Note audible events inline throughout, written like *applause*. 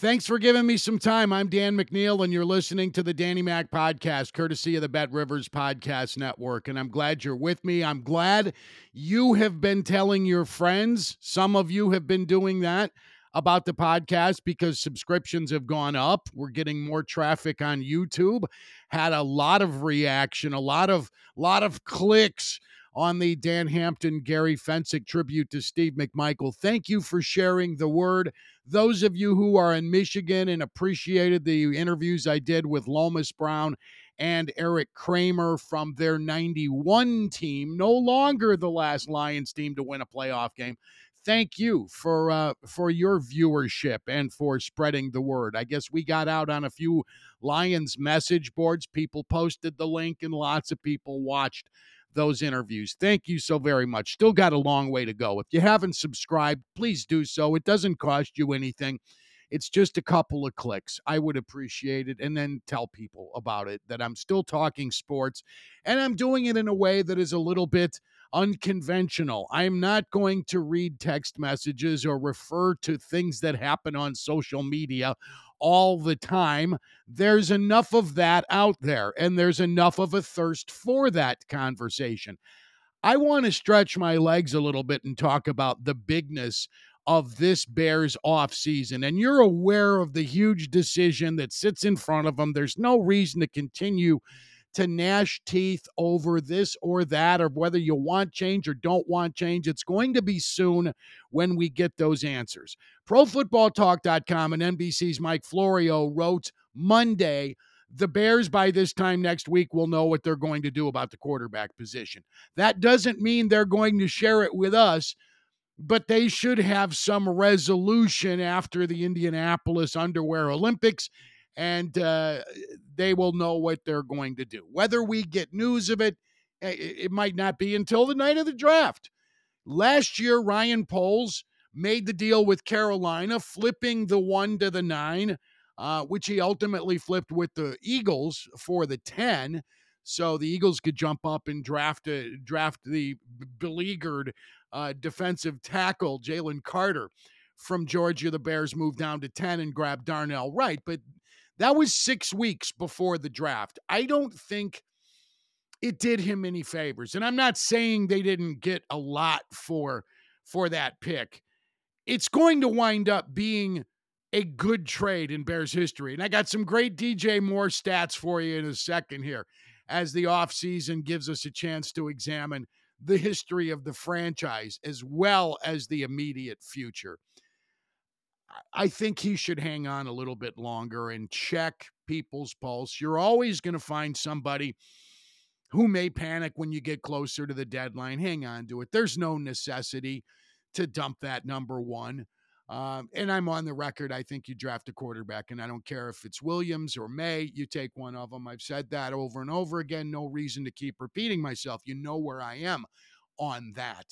Thanks for giving me some time. I'm Dan McNeil, and you're listening to the Danny Mac podcast, courtesy of the Bet Rivers Podcast Network. And I'm glad you're with me. I'm glad you have been telling your friends. Some of you have been doing that about the podcast because subscriptions have gone up. We're getting more traffic on YouTube. Had a lot of reaction, a lot of lot of clicks on the Dan Hampton Gary Fencik tribute to Steve McMichael. Thank you for sharing the word. Those of you who are in Michigan and appreciated the interviews I did with Lomas Brown and Erik Kramer from their 91 team, no longer the last Lions team to win a playoff game. Thank you for uh, for your viewership and for spreading the word. I guess we got out on a few Lions message boards. People posted the link, and lots of people watched those interviews. Thank you so very much. Still got a long way to go. If you haven't subscribed, please do so. It doesn't cost you anything. It's just a couple of clicks. I would appreciate it. And then tell people about it that I'm still talking sports and I'm doing it in a way that is a little bit unconventional. I'm not going to read text messages or refer to things that happen on social media all the time. There's enough of that out there, and there's enough of a thirst for that conversation. I want to stretch my legs a little bit and talk about the bigness of this Bears offseason. And you're aware of the huge decision that sits in front of them. There's no reason to continue to gnash teeth over this or that, or whether you want change or don't want change. It's going to be soon when we get those answers. ProFootballTalk.com and NBC's Mike Florio wrote Monday. The Bears, by this time next week, will know what they're going to do about the quarterback position. That doesn't mean they're going to share it with us, but they should have some resolution after the Indianapolis Underwear Olympics and uh, they will know what they're going to do. Whether we get news of it, it might not be until the night of the draft. Last year, Ryan Poles made the deal with Carolina, flipping the one to the nine, uh, which he ultimately flipped with the Eagles for the 10. So the Eagles could jump up and draft a, draft the beleaguered uh, defensive tackle Jalen Carter from Georgia. The Bears moved down to 10 and grabbed Darnell Wright. But that was six weeks before the draft. I don't think it did him any favors. And I'm not saying they didn't get a lot for for that pick. It's going to wind up being a good trade in Bears history. And I got some great DJ Moore stats for you in a second here as the offseason gives us a chance to examine the history of the franchise as well as the immediate future. I think he should hang on a little bit longer and check people's pulse. You're always going to find somebody who may panic when you get closer to the deadline. Hang on to it. There's no necessity to dump that number one. Um, and I'm on the record. I think you draft a quarterback, and I don't care if it's Williams or Maye. you take one of them. I've said that over and over again. No reason to keep repeating myself. You know where I am on that.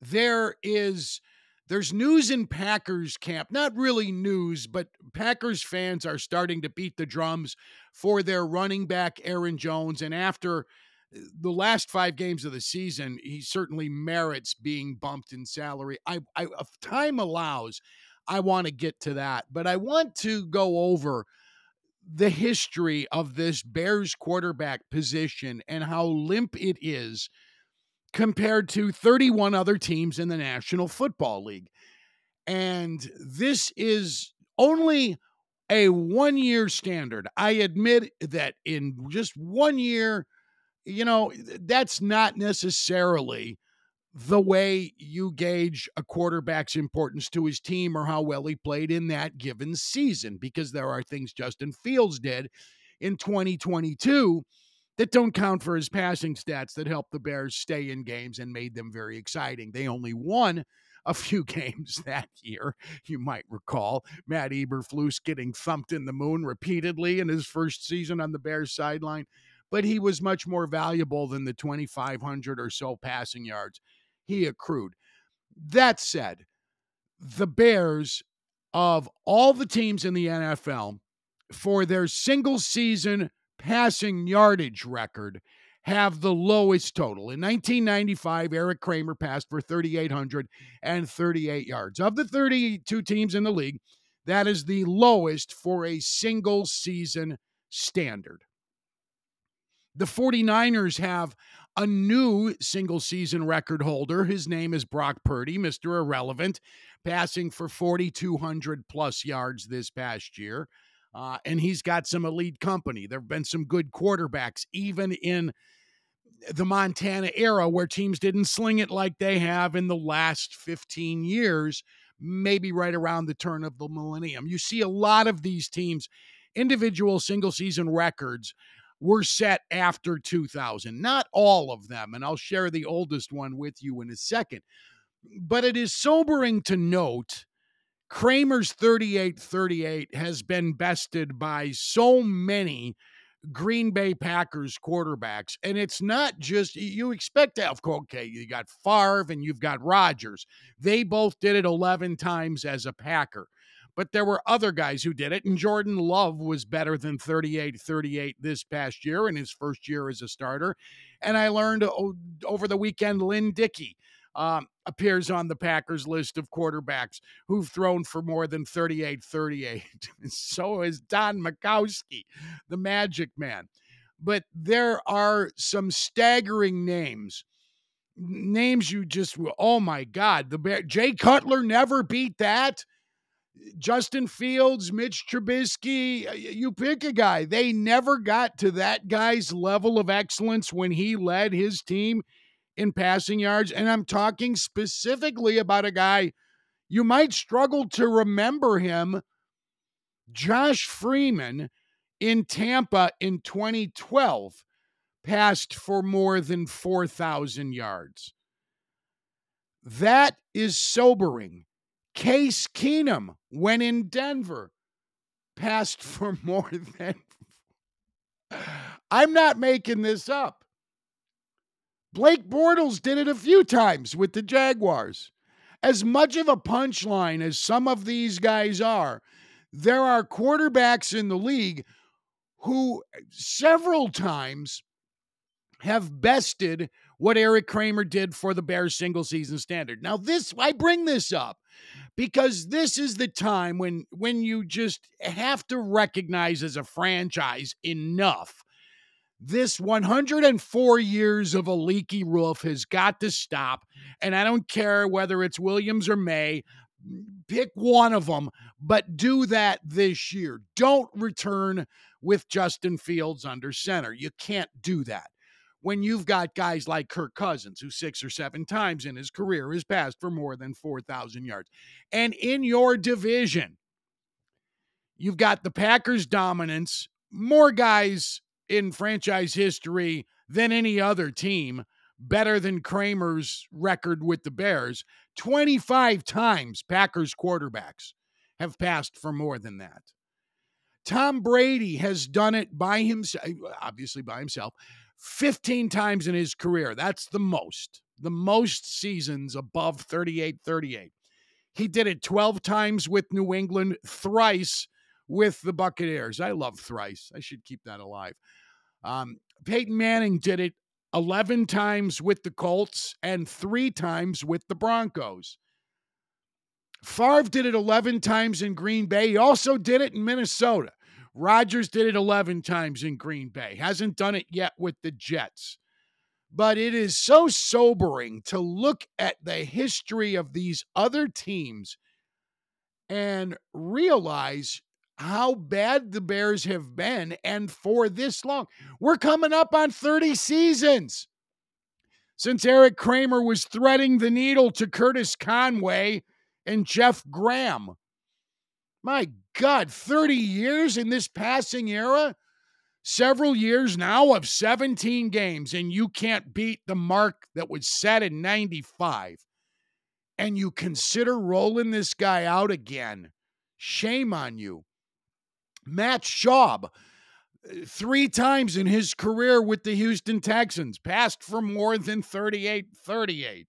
There is there's news in Packers camp. Not really news, but Packers fans are starting to beat the drums for their running back, Aaron Jones. And after uh, the last five games of the season, he certainly merits being bumped in salary. I, I if time allows, I want to get to that. But I want to go over the history of this Bears quarterback position and how limp it is compared to 31 other teams in the National Football League. And this is only a one year standard. I admit that in just one year, you know, that's not necessarily the way you gauge a quarterback's importance to his team or how well he played in that given season, because there are things Justin Fields did in 2022 that don't count for his passing stats that helped the Bears stay in games and made them very exciting. They only won a few *laughs* games that year. You might recall Matt Eberflus getting thumped in the moon repeatedly in his first season on the Bears sideline, but he was much more valuable than the 2,500 or so passing yards he accrued. That said, the Bears, of all the teams in the NFL, for their single season passing yardage record, have the lowest total. In 1995, Erik Kramer passed for 3,838 yards. Of the 32 teams in the league, that is the lowest for a single season standard. The 49ers have a new single season record holder. His name is Brock Purdy, Mr. Irrelevant, passing for 4,200 plus yards this past year. Uh, and he's got some elite company. There have been some good quarterbacks, even in the Montana era, where teams didn't sling it like they have in the last 15 years, maybe right around the turn of the millennium. You see a lot of these teams, individual single season records were set after 2000. Not all of them, and I'll share the oldest one with you in a second. But it is sobering to note Kramer's 38 38 has been bested by so many Green Bay Packers quarterbacks. And it's not just, you expect to have, okay, you got Favre and you've got Rodgers. They both did it 11 times as a Packer. But there were other guys who did it, and Jordan Love was better than 38 38 this past year in his first year as a starter. And I learned over the weekend Lynn Dickey um, appears on the Packers list of quarterbacks who've thrown for more than 38 38. *laughs* so is Don Majkowski, the Magic Man. But there are some staggering names. Names you just, oh my God, the Jay Cutler never beat that. Justin Fields, Mitch Trubisky, you pick a guy. They never got to that guy's level of excellence when he led his team in passing yards. And I'm talking specifically about a guy you might struggle to remember him, Josh Freeman in Tampa in 2012 passed for more than 4,000 yards. That is sobering. Case Keenum, when in Denver, passed for *laughs* more than. I'm not making this up. Blake Bortles did it a few times with the Jaguars. As much of a punchline as some of these guys are, there are quarterbacks in the league who several times have bested what Erik Kramer did for the Bears single season standard. Now, this I bring this up because this is the time when when you just have to recognize as a franchise enough this 104 years of a leaky roof has got to stop and i don't care whether it's williams or maye pick one of them but do that this year. Don't return with justin fields under center. You can't do that. When you've got guys like Kirk Cousins, who six or seven times in his career has passed for more than 4,000 yards. And in your division, you've got the Packers' dominance, more guys in franchise history than any other team, better than Kramer's record with the Bears. 25 times Packers quarterbacks have passed for more than that. Tom Brady has done it by himself, eh, obviously by himself, 15 times in his career. That's the most, the most seasons above 38 38. He did it 12 times with New England, thrice with the Buccaneers. I love thrice. I should keep that alive. Um, Peyton Manning did it 11 times with the Colts and three times with the Broncos. Favre did it 11 times in Green Bay. He also did it in Minnesota. Rodgers did it 11 times in Green Bay, hasn't done it yet with the Jets. But it is so sobering to look at the history of these other teams and realize how bad the Bears have been and for this long. We're coming up on 30 seasons. since Erik Kramer was threading the needle to Curtis Conway and Jeff Graham. My God, 30 years in this passing era? Several years now of 17 games, and you can't beat the mark that was set in 95. And you consider rolling this guy out again. Shame on you. Matt Schaub, three times in his career with the Houston Texans, passed for more than 38 38.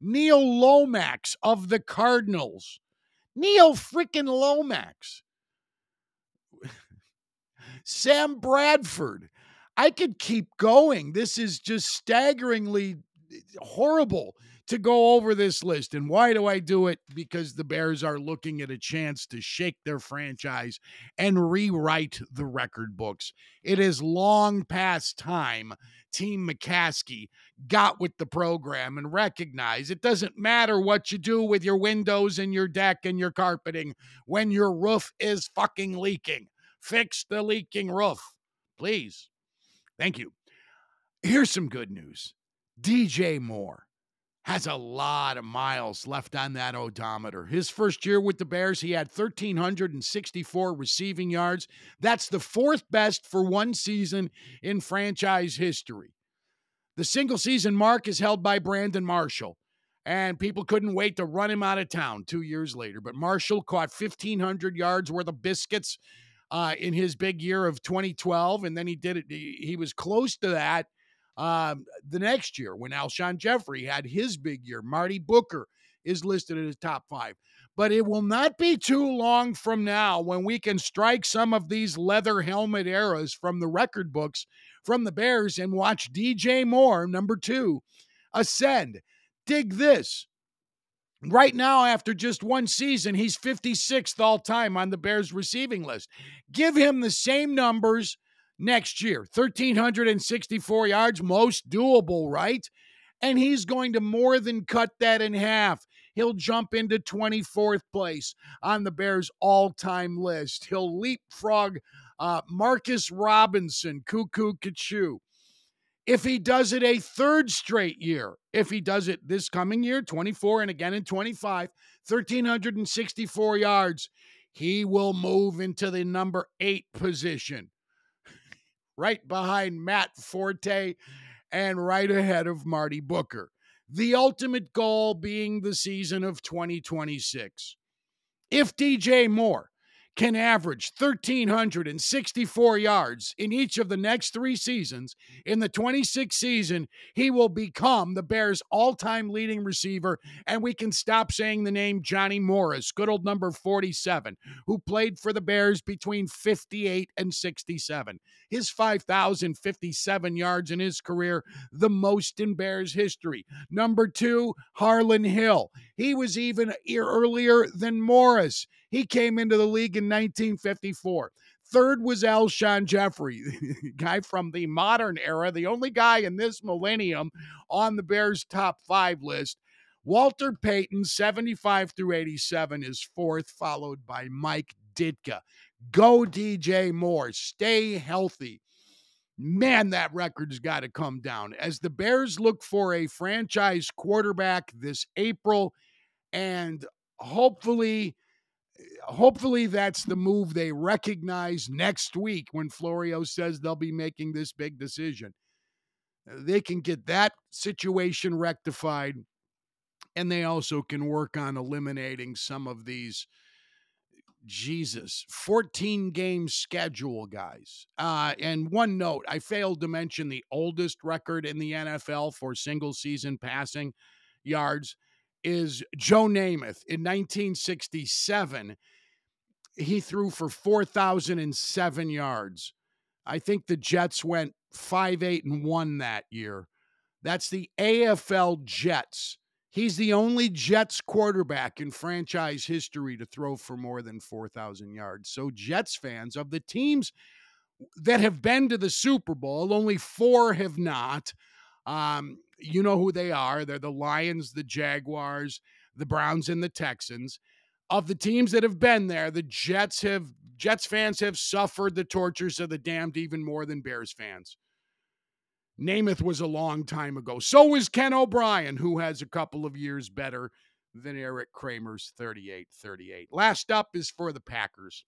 Neil Lomax of the Cardinals. Neil freaking Lomax. Sam Bradford. I could keep going. This is just staggeringly horrible to go over this list. And why do I do it? Because the Bears are looking at a chance to shake their franchise and rewrite the record books. It is long past time Team McCaskey got with the program and recognized it doesn't matter what you do with your windows and your deck and your carpeting when your roof is fucking leaking. Fix the leaking roof, please. Thank you. Here's some good news DJ Moore has a lot of miles left on that odometer. His first year with the Bears, he had 1,364 receiving yards. That's the fourth best for one season in franchise history. The single season mark is held by Brandon Marshall, and people couldn't wait to run him out of town two years later. But Marshall caught 1,500 yards worth of biscuits uh, in his big year of 2012, and then he did it. He was close to that um, the next year, when Alshon Jeffery had his big year, Marty Booker is listed as top five. But it will not be too long from now when we can strike some of these leather helmet eras from the record books from the Bears and watch DJ Moore, number two, ascend. Dig this. Right now, after just one season, he's 56th all time on the Bears receiving list. Give him the same numbers next year. 1,364 yards, most doable, right? And he's going to more than cut that in half. He'll jump into 24th place on the Bears' all time list. He'll leapfrog uh, Marcus Robinson, Cuckoo Kachu. If he does it a third straight year, if he does it this coming year, 24 and again in 25, 1,364 yards, he will move into the number eight position right behind Matt Forte and right ahead of Marty Booker. The ultimate goal being the season of 2026. If DJ Moore can average 1,364 yards in each of the next three seasons. In the 26th season, he will become the Bears' all time leading receiver, and we can stop saying the name Johnny Morris, good old number 47, who played for the Bears between 58 and 67. His 5,057 yards in his career, the most in Bears history. Number two, Harlan Hill. He was even earlier than Morris. He came into the league in 1954. Third was Alshon Jeffery, *laughs* guy from the modern era, the only guy in this millennium on the Bears' top five list. Walter Payton, 75 through 87, is fourth, followed by Mike Ditka. Go DJ Moore. Stay healthy. Man, that record's got to come down. As the Bears look for a franchise quarterback this April, and hopefully hopefully that's the move they recognize next week when Florio says they'll be making this big decision. They can get that situation rectified, and they also can work on eliminating some of these. Jesus, 14 game schedule, guys. Uh, and one note I failed to mention the oldest record in the NFL for single season passing yards is Joe Namath in 1967 he threw for 4,007 yards. I think the Jets went 5 8 and 1 that year. That's the AFL Jets. He's the only Jets quarterback in franchise history to throw for more than 4,000 yards. So, Jets fans of the teams that have been to the Super Bowl, only four have not. Um, you know who they are. They're the Lions, the Jaguars, the Browns, and the Texans of the teams that have been there, the Jets have Jets fans have suffered the tortures of the damned even more than Bears fans. Namath was a long time ago. So was Ken O'Brien, who has a couple of years better than Erik Kramer's 38 38. Last up is for the Packers.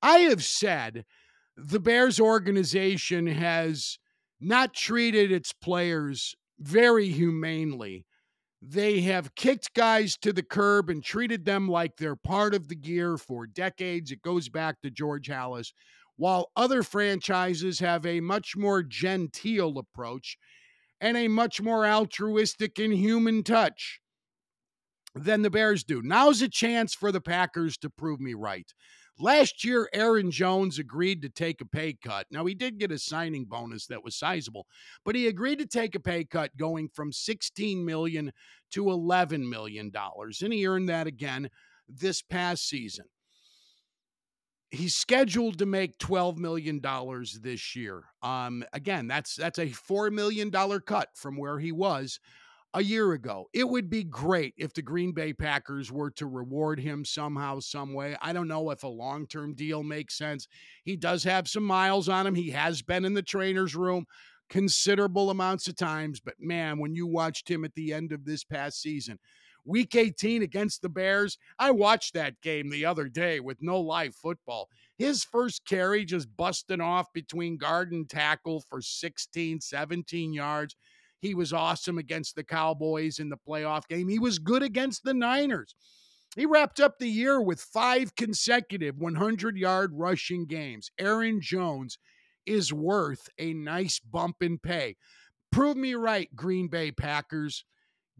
I have said the Bears organization has not treated its players very humanely. They have kicked guys to the curb and treated them like they're part of the gear for decades. It goes back to George Halas. While other franchises have a much more genteel approach and a much more altruistic and human touch than the Bears do. Now's a chance for the Packers to prove me right. Last year, Aaron Jones agreed to take a pay cut. Now, he did get a signing bonus that was sizable, but he agreed to take a pay cut going from 16 million to 11 million dollars, and he earned that again this past season. He's scheduled to make 12 million dollars this year. Um, again, that's that's a 4 million dollar cut from where he was a year ago. It would be great if the Green Bay Packers were to reward him somehow, some way. I don't know if a long term deal makes sense. He does have some miles on him. He has been in the trainer's room considerable amounts of times, but man, when you watched him at the end of this past season, week 18 against the Bears, I watched that game the other day with no live football. His first carry just busting off between guard and tackle for 16, 17 yards he was awesome against the Cowboys in the playoff game. He was good against the Niners. He wrapped up the year with five consecutive 100 yard rushing games. Aaron Jones is worth a nice bump in pay. Prove me right, Green Bay Packers.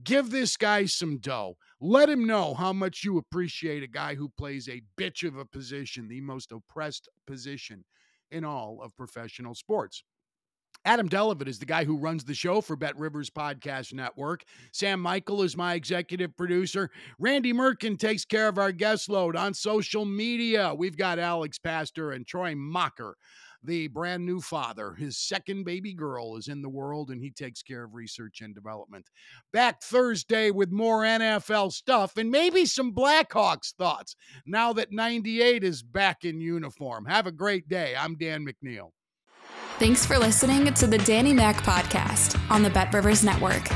Give this guy some dough. Let him know how much you appreciate a guy who plays a bitch of a position, the most oppressed position in all of professional sports. Adam Delavid is the guy who runs the show for Bet Rivers Podcast Network. Sam Michael is my executive producer. Randy Merkin takes care of our guest load on social media. We've got Alex Pastor and Troy Mocker, the brand new father. His second baby girl is in the world, and he takes care of research and development. Back Thursday with more NFL stuff and maybe some Blackhawks thoughts now that 98 is back in uniform. Have a great day. I'm Dan McNeil. Thanks for listening to the Danny Mac podcast on the Bet Rivers Network.